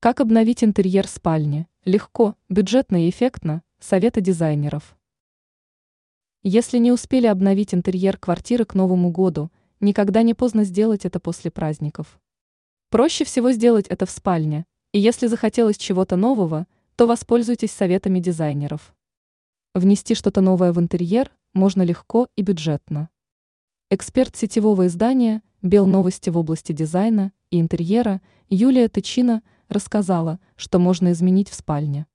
Как обновить интерьер спальни? Легко, бюджетно и эффектно. Советы дизайнеров. Если не успели обновить интерьер квартиры к Новому году, никогда не поздно сделать это после праздников. Проще всего сделать это в спальне, и если захотелось чего-то нового, то воспользуйтесь советами дизайнеров. Внести что-то новое в интерьер можно легко и бюджетно. Эксперт сетевого издания «Бел новости в области дизайна и интерьера» Юлия Тычина – рассказала, что можно изменить в спальне.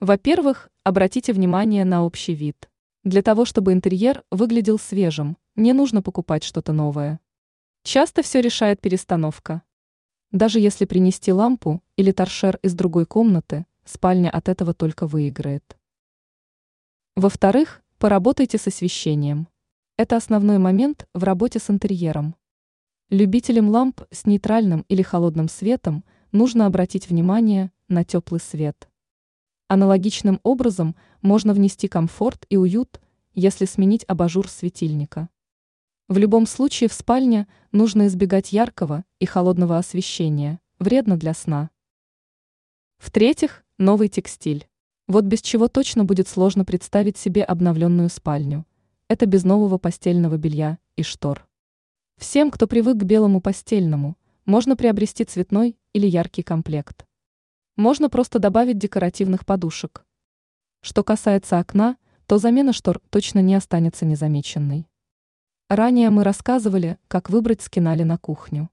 Во-первых, обратите внимание на общий вид. Для того, чтобы интерьер выглядел свежим, не нужно покупать что-то новое. Часто все решает перестановка. Даже если принести лампу или торшер из другой комнаты, спальня от этого только выиграет. Во-вторых, поработайте с освещением. Это основной момент в работе с интерьером. Любителям ламп с нейтральным или холодным светом нужно обратить внимание на теплый свет. Аналогичным образом можно внести комфорт и уют, если сменить абажур светильника. В любом случае в спальне нужно избегать яркого и холодного освещения, вредно для сна. В-третьих, новый текстиль. Вот без чего точно будет сложно представить себе обновленную спальню. Это без нового постельного белья и штор. Всем, кто привык к белому постельному, можно приобрести цветной или яркий комплект. Можно просто добавить декоративных подушек. Что касается окна, то замена штор точно не останется незамеченной. Ранее мы рассказывали, как выбрать скинали на кухню.